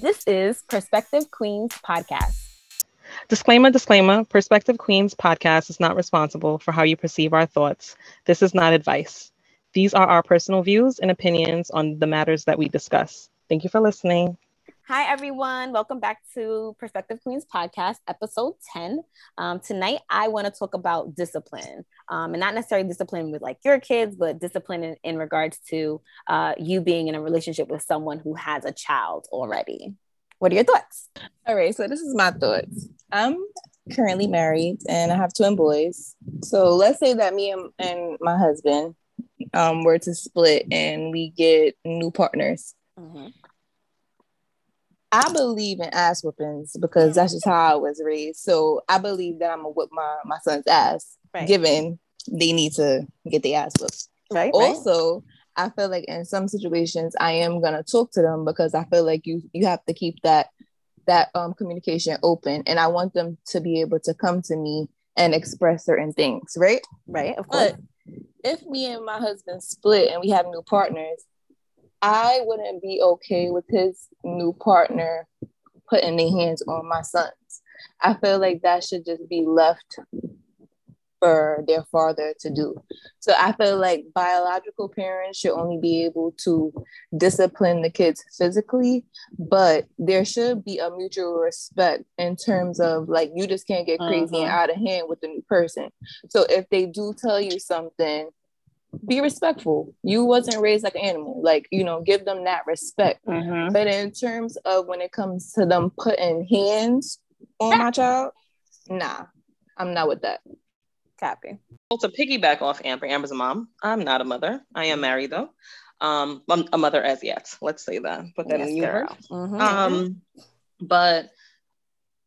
This is Perspective Queens Podcast. Disclaimer, disclaimer Perspective Queens podcast is not responsible for how you perceive our thoughts. This is not advice. These are our personal views and opinions on the matters that we discuss. Thank you for listening. Hi, everyone. Welcome back to Perspective Queens podcast, episode 10. Um, tonight, I want to talk about discipline um, and not necessarily discipline with like your kids, but discipline in, in regards to uh, you being in a relationship with someone who has a child already. What are your thoughts? All right, so this is my thoughts. I'm currently married and I have twin boys. So let's say that me and, and my husband um, were to split and we get new partners. Mm-hmm. I believe in ass whoopings because that's just how I was raised. So I believe that I'm gonna whip my, my son's ass, right. given they need to get the ass whooped. Right. Also, right. I feel like in some situations I am gonna talk to them because I feel like you you have to keep that that um communication open and I want them to be able to come to me and express certain things, right? Right, of course. But if me and my husband split and we have new partners, I wouldn't be okay with his new partner putting their hands on my sons. I feel like that should just be left for their father to do. So I feel like biological parents should only be able to discipline the kids physically, but there should be a mutual respect in terms of like you just can't get crazy uh-huh. and out of hand with the new person. So if they do tell you something be respectful. You wasn't raised like an animal. Like, you know, give them that respect. Mm-hmm. But in terms of when it comes to them putting hands on my child, nah, I'm not with that. Copy. Well, to piggyback off Amber, Amber's a mom. I'm not a mother. I am married though. Um, I'm a mother as yet. Let's say that. Put that yes, in your mm-hmm. Um, but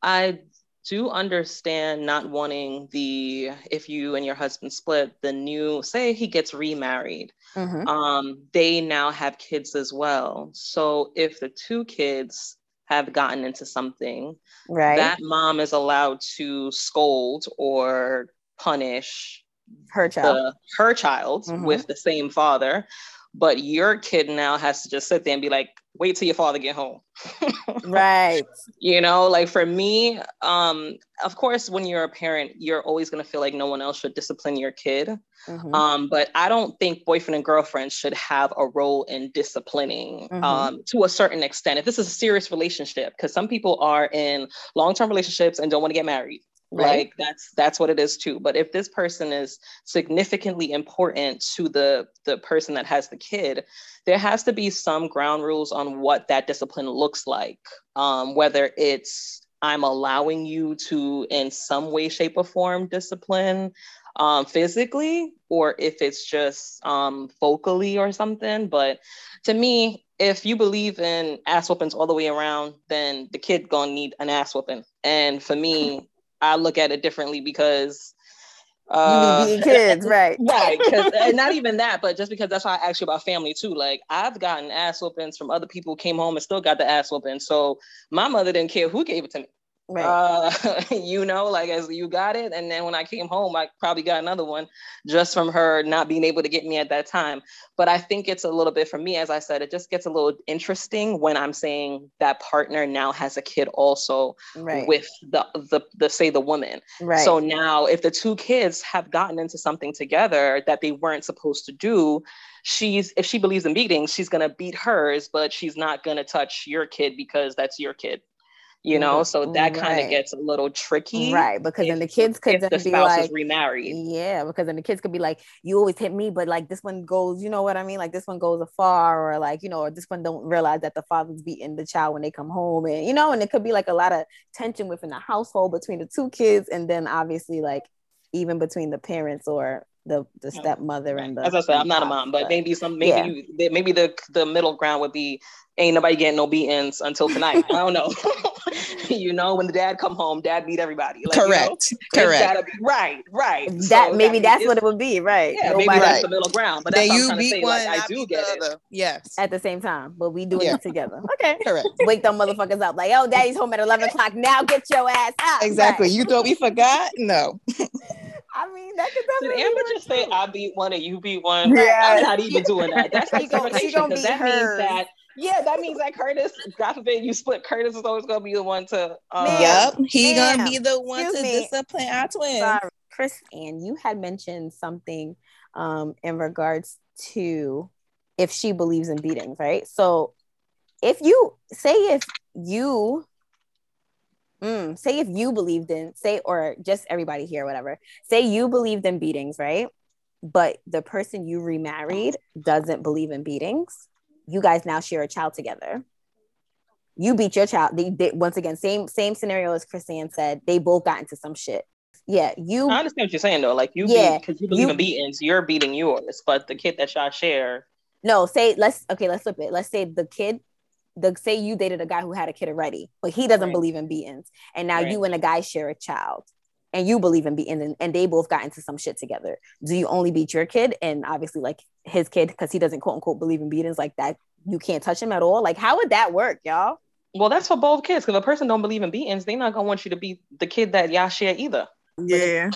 I do understand not wanting the if you and your husband split the new say he gets remarried mm-hmm. um they now have kids as well so if the two kids have gotten into something right that mom is allowed to scold or punish her child the, her child mm-hmm. with the same father but your kid now has to just sit there and be like wait till your father get home. Right. You know like for me um of course when you're a parent you're always going to feel like no one else should discipline your kid. Mm-hmm. um but i don't think boyfriend and girlfriend should have a role in disciplining mm-hmm. um to a certain extent. If this is a serious relationship because some people are in long-term relationships and don't want to get married right. like that's that's what it is too but if this person is significantly important to the the person that has the kid there has to be some ground rules on what that discipline looks like um, whether it's i'm allowing you to in some way shape or form discipline um, physically or if it's just um, vocally or something but to me if you believe in ass whoopings all the way around, then the kid gonna need an ass whooping. And for me, I look at it differently because uh, you kids, right? right. Because and not even that, but just because that's why I asked you about family too. Like I've gotten ass whoopings from other people who came home and still got the ass whooping. So my mother didn't care who gave it to me. Right. Uh, you know, like as you got it. And then when I came home, I probably got another one just from her not being able to get me at that time. But I think it's a little bit for me, as I said, it just gets a little interesting when I'm saying that partner now has a kid also right. with the, the the say the woman. Right. So now if the two kids have gotten into something together that they weren't supposed to do, she's if she believes in beating, she's gonna beat hers, but she's not gonna touch your kid because that's your kid you know? Mm-hmm. So that kind of gets a little tricky right because if, then the kids could the be like remarried. Yeah because then the kids could be like you always hit me but like this one goes you know what i mean? Like this one goes afar or like you know or this one don't realize that the father's beating the child when they come home and you know and it could be like a lot of tension within the household between the two kids and then obviously like even between the parents or the the stepmother and the as I said, I'm not a mom, but maybe some maybe yeah. you, maybe the the middle ground would be ain't nobody getting no beatings until tonight. I don't know. you know, when the dad come home, dad beat everybody. Like, Correct. You know, Correct. Be, right. Right. That so maybe that's what it would be. Right. Yeah. Nobody, maybe that's the middle ground. But then you beat one. Like, I do get it. Yes. At the same time, but we doing yeah. it together. Okay. Correct. Wake them motherfuckers up. Like, oh, daddy's home at eleven o'clock. Now get your ass up. Exactly. Right. You thought we forgot? No. I mean, that could definitely. Did Amber just say I beat one and you beat one? Yeah. I'm not even doing that. That's like segregation because that hers. means that Yeah, that means that Curtis, God forbid you split, Curtis is always gonna be the one to. Um, yep, he Ma'am. gonna be the one Excuse to me. discipline our twins. Sorry, Chris, and you had mentioned something um, in regards to if she believes in beatings, right? So, if you say if you mm, say if you believed in say or just everybody here, whatever, say you believed in beatings, right? But the person you remarried doesn't believe in beatings you guys now share a child together. You beat your child. They, they once again, same same scenario as Chrisanne said. They both got into some shit. Yeah, you. I understand what you're saying though. Like you, yeah, because you believe you, in beatings, you're beating yours, but the kid that y'all share. No, say let's okay, let's flip it. Let's say the kid, the say you dated a guy who had a kid already, but he doesn't right. believe in beatings, and now right. you and a guy share a child and you believe in beating and, and they both got into some shit together do you only beat your kid and obviously like his kid because he doesn't quote unquote believe in beatings like that you can't touch him at all like how would that work y'all well that's for both kids because a person don't believe in beatings they're not gonna want you to be the kid that y'all share either yeah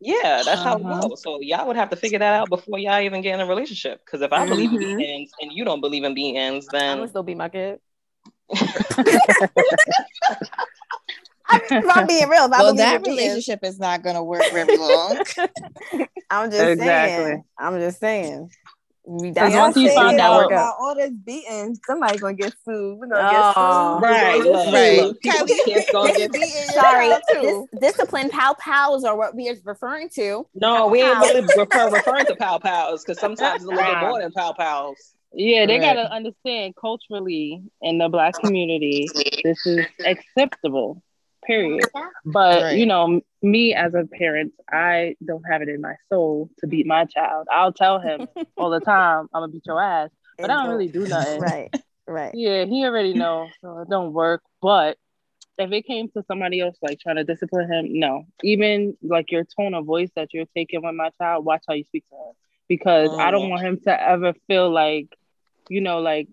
yeah that's uh-huh. how it uh-huh. goes so y'all would have to figure that out before y'all even get in a relationship because if i mm-hmm. believe in mm-hmm. beatings and you don't believe in beatings then i'm gonna still be my kid I'm being real. well, that relationship is not going to work very long. I'm just exactly. saying. I'm just saying. We that's once you find out about all this beating, somebody's gonna get sued. We're gonna oh, get sued. Right, right. Kelly, gonna get Sorry, dis- discipline pal pals are what we are referring to. No, we ain't really refer, referring to pal pals because sometimes it's a little bit more than pal pals. Yeah, they right. gotta understand culturally in the black community, this is acceptable period. But right. you know, me as a parent, I don't have it in my soul to beat my child. I'll tell him all the time, I'm gonna beat your ass, but I don't really do nothing. Right, right. Yeah, he already knows, so it don't work. But if it came to somebody else like trying to discipline him, no. Even like your tone of voice that you're taking with my child, watch how you speak to him. Because I don't mm. want him to ever feel like, you know, like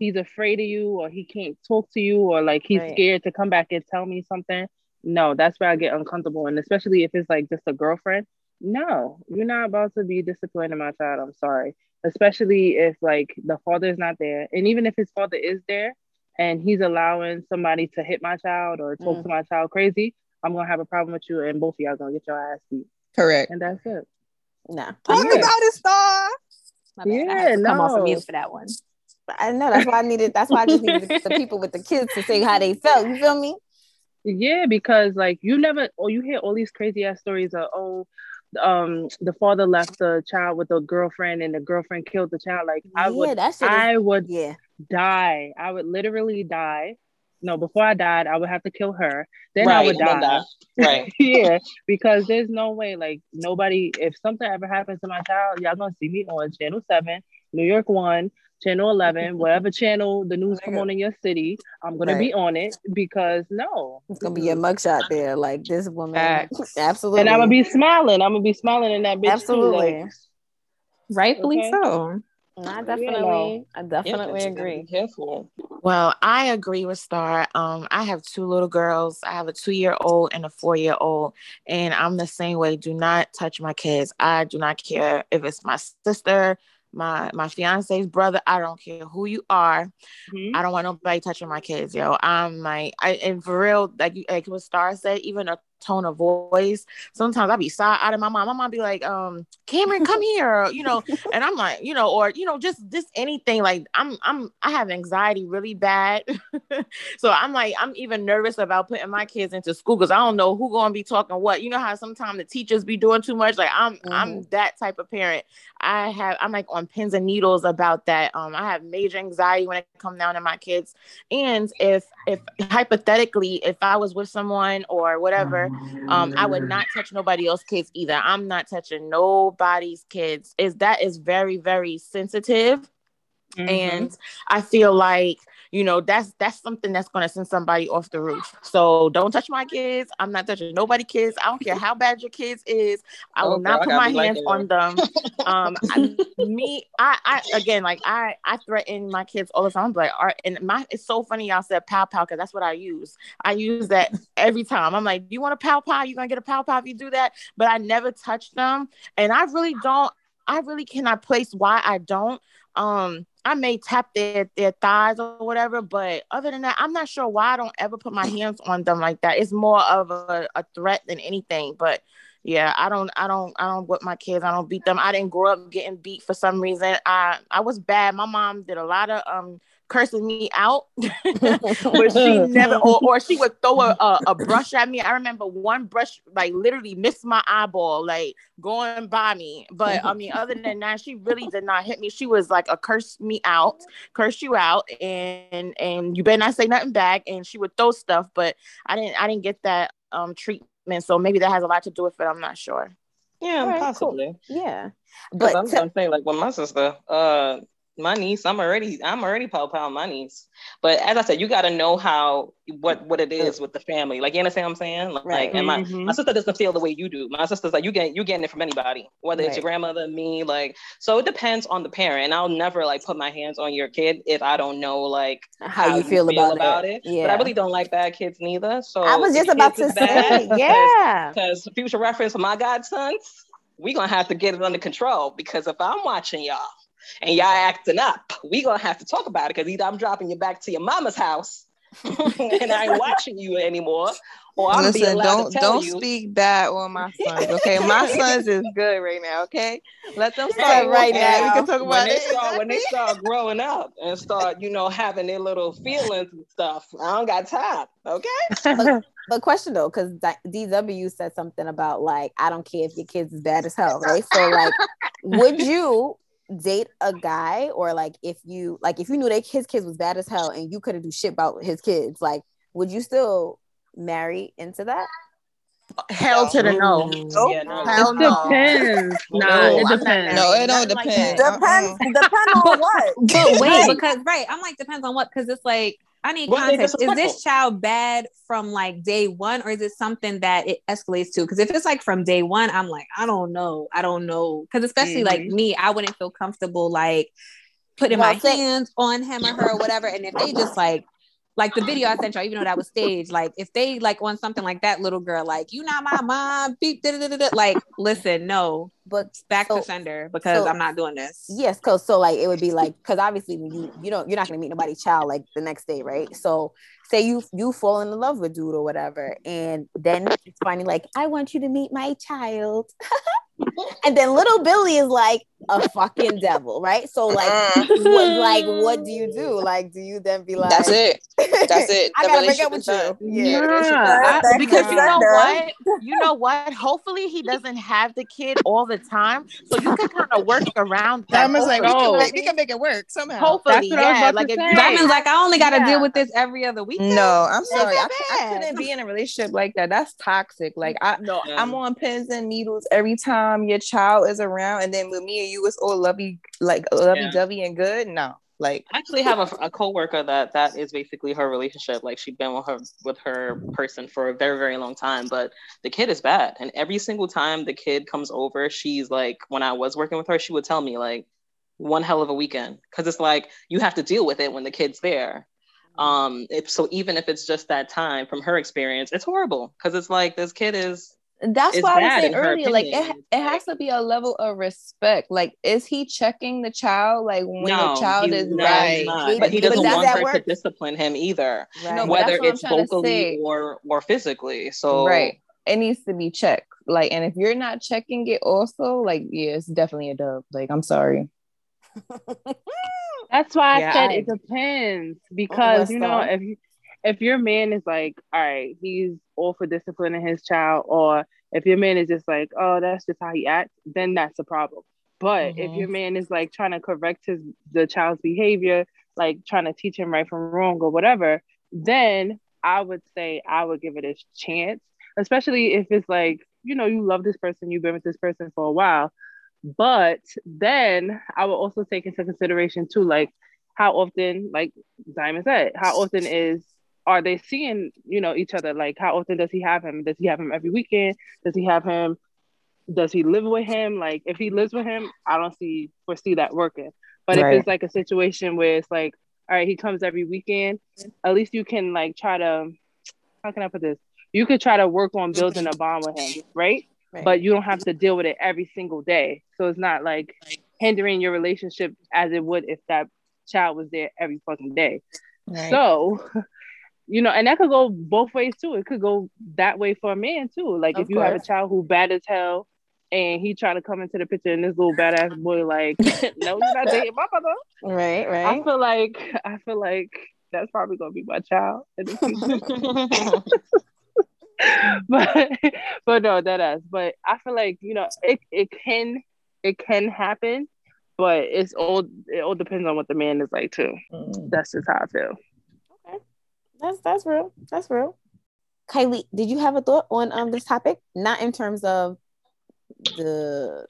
he's afraid of you or he can't talk to you or like he's right. scared to come back and tell me something no that's where i get uncomfortable. And especially if it's like just a girlfriend no you're not about to be disciplining my child i'm sorry. Especially if like the father's not there. And even if his father is there and he's allowing somebody to hit my child or talk mm. to my child crazy i'm gonna have a problem with you and both of y'all gonna get your ass beat. Correct. And that's it. Nah. Talk yeah. about it star yeah, no. come off of mute for that one. I know that's why I needed. That's why I just needed the, the people with the kids to say how they felt. You feel me? Yeah, because like you never, or you hear all these crazy ass stories of oh, um, the father left the child with a girlfriend and the girlfriend killed the child. Like I yeah, would, I is, would yeah. die. I would literally die. No, before I died, I would have to kill her. Then right, I would die. die. Right. yeah, because there's no way. Like nobody. If something ever happens to my child, y'all gonna see me on Channel Seven, New York One, channel 11 whatever channel the news come on in your city i'm gonna right. be on it because no it's gonna be a mugshot there like this woman absolutely and i'm gonna be smiling i'm gonna be smiling in that bitch absolutely too, like, rightfully okay? so I definitely, I definitely agree. Careful. Well, I agree with Star. Um, I have two little girls. I have a two-year-old and a four-year-old, and I'm the same way. Do not touch my kids. I do not care if it's my sister, my my fiance's brother. I don't care who you are. Mm-hmm. I don't want nobody touching my kids, yo. I'm like, I and for real, like you, like what Star said, even a tone of voice. Sometimes I be side out of my mom. My mom be like, um, Cameron, come here, you know, and I'm like, you know, or you know, just just anything. Like I'm I'm I have anxiety really bad. so I'm like, I'm even nervous about putting my kids into school because I don't know who gonna be talking what. You know how sometimes the teachers be doing too much. Like I'm mm-hmm. I'm that type of parent. I have I'm like on pins and needles about that. Um, I have major anxiety when it comes down to my kids. And if if hypothetically, if I was with someone or whatever, um, I would not touch nobody else's kids either. I'm not touching nobody's kids. Is that is very, very sensitive. Mm-hmm. And I feel like you know that's that's something that's going to send somebody off the roof. So don't touch my kids. I'm not touching nobody kids. I don't care how bad your kids is. I will oh, not put my hands like on them. Um I, me I, I again like i i threaten my kids all the time. I'm like all right, and my it's so funny y'all said pow pow because that's what i use. I use that every time. I'm like do you want a pow pow? You're gonna get a pow pow if you do that? But i never touch them. And i really don't I really cannot place why I don't. Um, I may tap their their thighs or whatever, but other than that, I'm not sure why I don't ever put my hands on them like that. It's more of a, a threat than anything. But yeah, I don't, I don't, I don't whip my kids. I don't beat them. I didn't grow up getting beat for some reason. I I was bad. My mom did a lot of um cursing me out, but she never, or, or she would throw a, a, a, brush at me. I remember one brush like literally missed my eyeball, like going by me. But I mean, other than that, she really did not hit me. She was like a curse me out, curse you out, and and you better not say nothing back. And she would throw stuff, but I didn't, I didn't get that um treatment. So maybe that has a lot to do with it. I'm not sure. Yeah, right, possibly. Cool. Yeah, but I'm, I'm saying like when my sister, uh, my niece. I'm already I'm already pow pow my niece. But as I said, you got to know how what what it is with the family. Like you understand what I'm saying? Like, right. and my mm-hmm. my sister doesn't feel the way you do. My sister's like you get you getting it from anybody, whether right. it's your grandmother, me. Like so, it depends on the parent. And I'll never like put my hands on your kid if I don't know like how, how you, feel, feel about, about, it. it. Yeah. But I really don't like bad kids neither. So I was just about to say, yeah, because future reference for my godsons. We gonna have to get it under control because if I'm watching y'all, and y'all acting up, we gonna have to talk about it because either I'm dropping you back to your mama's house and I ain't watching you anymore. Or I'm Listen, don't don't you. speak bad on my sons. Okay, my sons is good right now. Okay, let them start right now. We can talk about when they it. Start, when they start growing up and start, you know, having their little feelings and stuff, I don't got time. Okay. but, but question though, because DW said something about like I don't care if your kids is bad as hell, right? So like, would you date a guy or like if you like if you knew that his kids was bad as hell and you couldn't do shit about his kids like would you still marry into that hell to the no. Oh, yeah, no. Hell it no. depends. no, it depends. No, it don't depend. Depends. Uh-uh. Depends on what. But wait, because right, I'm like depends on what. Because it's like I need what context. Is this child bad from like day one, or is it something that it escalates to? Because if it's like from day one, I'm like, I don't know, I don't know. Because especially mm-hmm. like me, I wouldn't feel comfortable like putting well, my hands on him or her or whatever. And if they just like like the video I sent y'all, even though that was staged, like if they like on something like that, little girl, like you not my mom, beep, like listen, no, but back so, to sender because so, I'm not doing this. Yes, cause so like it would be like because obviously you you don't you're not gonna meet nobody child like the next day, right? So say you you fall in love with dude or whatever, and then it's finally like I want you to meet my child. and then little Billy is like a fucking devil, right? So like, uh-huh. what, like, what do you do? Like, do you then be like, "That's it, that's it"? I gotta break up with you. Yeah, yeah. I, because you know what, you know what. Hopefully, he doesn't have the kid all the time, so you can kind of work around that. Diamond's like, oh, we can, make, we can make it work somehow. Hopefully, yeah. Like, Diamond's like, I only got to yeah. deal with this every other week. No, I'm sorry, I, I, couldn't be in a relationship like that. That's toxic. Like, I, no, I'm on pins and needles every time your child is around, and then with me and you, it's all lovey, like lovey yeah. dovey and good. No, like I actually have a, a coworker that that is basically her relationship. Like she's been with her with her person for a very very long time, but the kid is bad, and every single time the kid comes over, she's like, when I was working with her, she would tell me like one hell of a weekend because it's like you have to deal with it when the kid's there um if so even if it's just that time from her experience it's horrible because it's like this kid is that's why I was saying earlier, like it, it has to be a level of respect. Like, is he checking the child? Like when no, the child is right, but he doesn't want her to discipline him either, right. no, whether it's vocally or or physically. So right, it needs to be checked. Like, and if you're not checking it, also, like, yeah, it's definitely a dub. Like, I'm sorry. That's why yeah, I said I, it depends oh, because you know if you if your man is like, all right, he's all for disciplining his child, or if your man is just like, oh, that's just how he acts, then that's a problem. But mm-hmm. if your man is like trying to correct his the child's behavior, like trying to teach him right from wrong or whatever, then I would say I would give it a chance, especially if it's like, you know, you love this person, you've been with this person for a while. But then I would also take into consideration too, like how often, like Diamond said, how often is are they seeing you know each other like how often does he have him does he have him every weekend does he have him does he live with him like if he lives with him i don't see foresee that working but right. if it's like a situation where it's like all right he comes every weekend at least you can like try to how can i put this you could try to work on building a bond with him right, right. but you don't have to deal with it every single day so it's not like hindering your relationship as it would if that child was there every fucking day. Right. So, you know, and that could go both ways too. It could go that way for a man too. Like of if you course. have a child who bad as hell and he try to come into the picture and this little badass boy like, no, you're not dating my mother. Right, right. I feel like I feel like that's probably gonna be my child. but but no, that is. But I feel like you know it it can it can happen, but it's all it all depends on what the man is like too. Mm. That's just how I feel. Okay, that's that's real. That's real. Kylie, did you have a thought on um this topic? Not in terms of the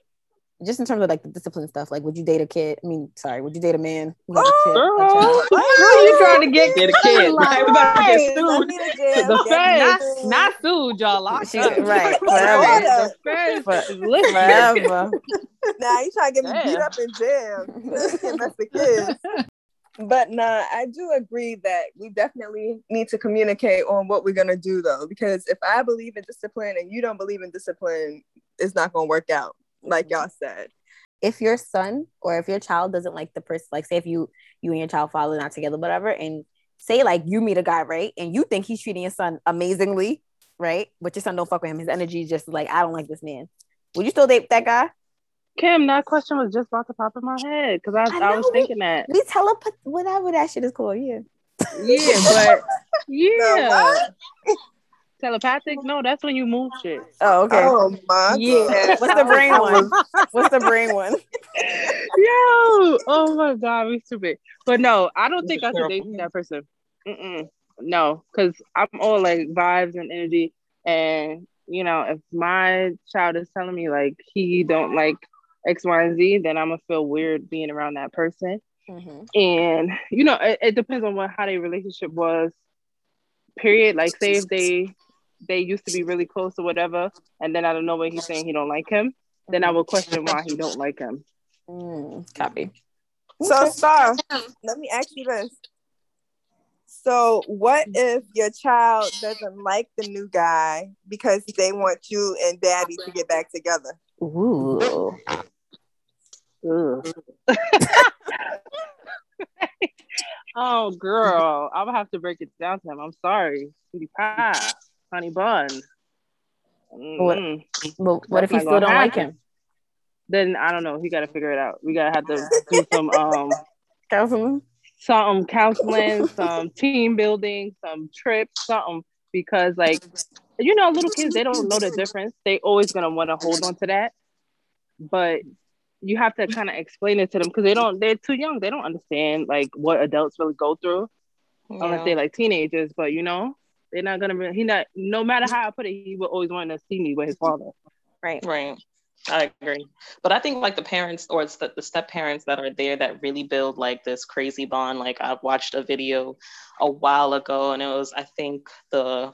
just in terms of like the discipline stuff, like would you date a kid? I mean, sorry, would you date a man? Who got oh, a kid, oh, oh, you trying to get, get a kid? Right, we about get sued. The feds, not, not sued, y'all. Locked up. Right, forever. the feds, forever. Now you trying to get me beat up in jail? That's the kids. But nah, I do agree that we definitely need to communicate on what we're gonna do though, because if I believe in discipline and you don't believe in discipline, it's not gonna work out like mm-hmm. y'all said. If your son or if your child doesn't like the person like say if you you and your child father not together whatever and say like you meet a guy right and you think he's treating your son amazingly right but your son don't fuck with him his energy is just like i don't like this man. Would you still date that guy kim that question was just about to pop in my head because I, I, I, was we, thinking that we telepath whatever that shit is called yeah yeah but yeah Telepathic? No, that's when you move shit. Oh, okay. Oh my yeah. What's the brain one? What's the brain one? Yo, oh my god, we stupid. But no, I don't think I should date that person. Mm-mm. No, because I'm all like vibes and energy, and you know, if my child is telling me like he don't like X, Y, and Z, then I'm gonna feel weird being around that person. Mm-hmm. And you know, it, it depends on what how their relationship was period. Like say if they they used to be really close or whatever, and then out of nowhere he's saying he don't like him, then I will question why he don't like him. Mm, copy. So Star, let me ask you this. So what if your child doesn't like the new guy because they want you and daddy to get back together? Ooh. Ooh. oh girl, I'm gonna have to break it down to him. I'm sorry. Sweetie pie honey bun. Mm. What, what if you still don't happen. like him? Then I don't know. He got to figure it out. We gotta have to do some um counseling, some counseling, some team building, some trips, something. Because like you know, little kids they don't know the difference. They always gonna want to hold on to that, but you have to kind of explain it to them because they don't. They're too young. They don't understand like what adults really go through, yeah. unless they're like teenagers. But you know, they're not gonna. He not. No matter how I put it, he will always want to see me with his father. Right. Right. I agree. But I think like the parents or it's the, the step parents that are there that really build like this crazy bond. Like I watched a video a while ago and it was I think the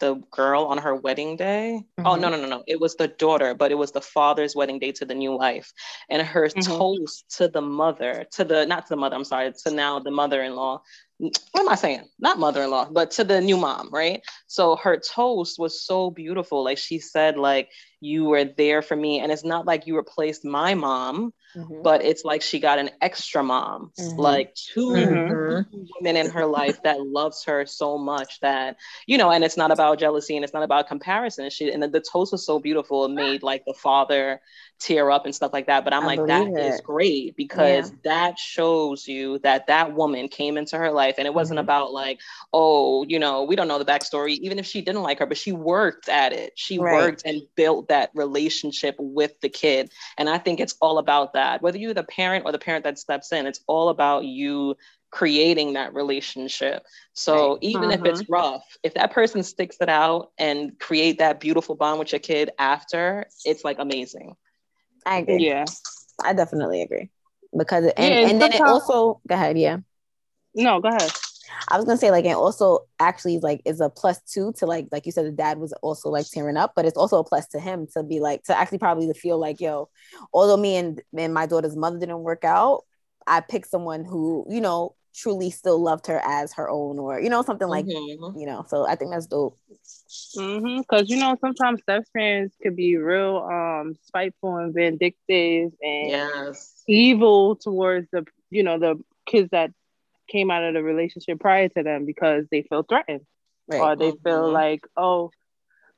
the girl on her wedding day. Mm-hmm. Oh no, no, no, no. It was the daughter, but it was the father's wedding day to the new wife. And her mm-hmm. toast to the mother, to the not to the mother, I'm sorry, to now the mother-in-law what am I saying? Not mother-in-law, but to the new mom, right? So her toast was so beautiful. Like she said, like you were there for me, and it's not like you replaced my mom, mm-hmm. but it's like she got an extra mom, mm-hmm. like 2 mm-hmm. women in her life that loves her so much that you know. And it's not about jealousy, and it's not about comparison. She and the, the toast was so beautiful. It made like the father tear up and stuff like that. But I'm I like, that it. is great because yeah. that shows you that that woman came into her life and it wasn't mm-hmm. about like, oh, you know, we don't know the backstory, even if she didn't like her, but she worked at it. She right. worked and built that relationship with the kid. And I think it's all about that. Whether you're the parent or the parent that steps in, it's all about you creating that relationship. So right. even uh-huh. if it's uh-huh. rough, if that person sticks it out and create that beautiful bond with your kid after, it's like amazing. I agree. Yeah. I definitely agree. Because and, yeah, and then it also go ahead, yeah. No, go ahead. I was gonna say like and also actually like is a plus two to like like you said the dad was also like tearing up, but it's also a plus to him to be like to actually probably to feel like yo, although me and and my daughter's mother didn't work out, I picked someone who you know truly still loved her as her own or you know something like mm-hmm. you know so i think that's dope mm-hmm because you know sometimes step parents could be real um spiteful and vindictive and yes evil towards the you know the kids that came out of the relationship prior to them because they feel threatened. Right. or they mm-hmm. feel like oh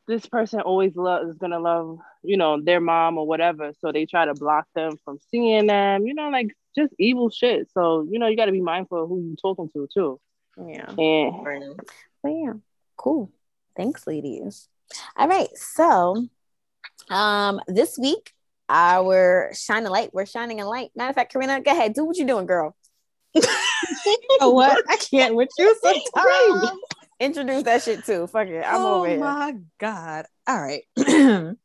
this person always love is gonna love you know their mom or whatever. So they try to block them from seeing them you know like just evil shit. So you know you got to be mindful of who you're talking to too. Yeah. And yeah cool. Thanks ladies. All right so um this week our shine a light we're shining a light. Matter of fact karina go ahead. Do what you're doing girl you know what i can't with you sometimes Introduce that shit too. Fuck it. I'm oh over here. Oh my God. All right.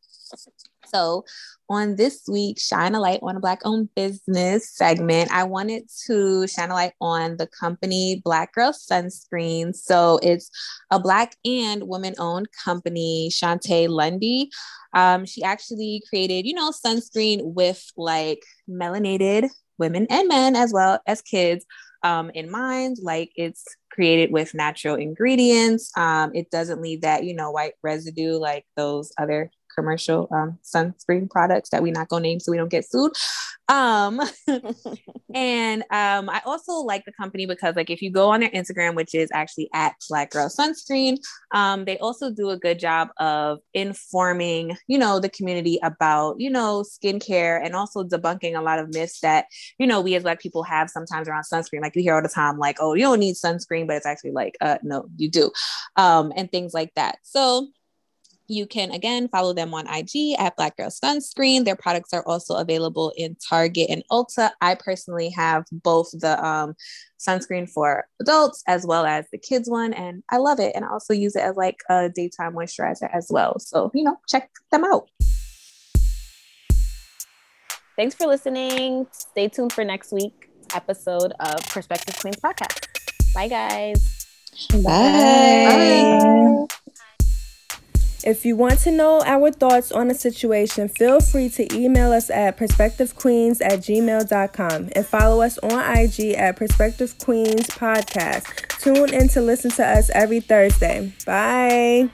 so on this week shine a light on a black owned business segment i wanted to shine a light on the company black girl sunscreen so it's a black and woman owned company Shontay Lundy um, she actually created you know sunscreen with like melanated women and men as well as kids um, in mind. Like it's created with natural ingredients. Um, it doesn't leave that, you know, white residue like those other commercial um, sunscreen products that we're not going to name so we don't get sued. Um, and um, I also like the company because, like, if you go on their Instagram, which is actually at Black Girl Sunscreen, um, they also do a good job of informing, you know, the community about, you know, skincare and also debunking a lot of myths that, you know, we as Black people have sometimes around sunscreen. Like, you hear all the time, like, oh, you don't need sunscreen, but it's actually like, uh, no, you do, um, and things like that. So, you can again follow them on IG at Black Girl Sunscreen. Their products are also available in Target and Ulta. I personally have both the um, sunscreen for adults as well as the kids one, and I love it. And I also use it as like a daytime moisturizer as well. So, you know, check them out. Thanks for listening. Stay tuned for next week episode of Perspective Queens podcast. Bye, guys. Bye. Bye. If you want to know our thoughts on the situation, feel free to email us at perspectivequeens at gmail.com and follow us on IG at Perspective Queens Podcast. Tune in to listen to us every Thursday. Bye.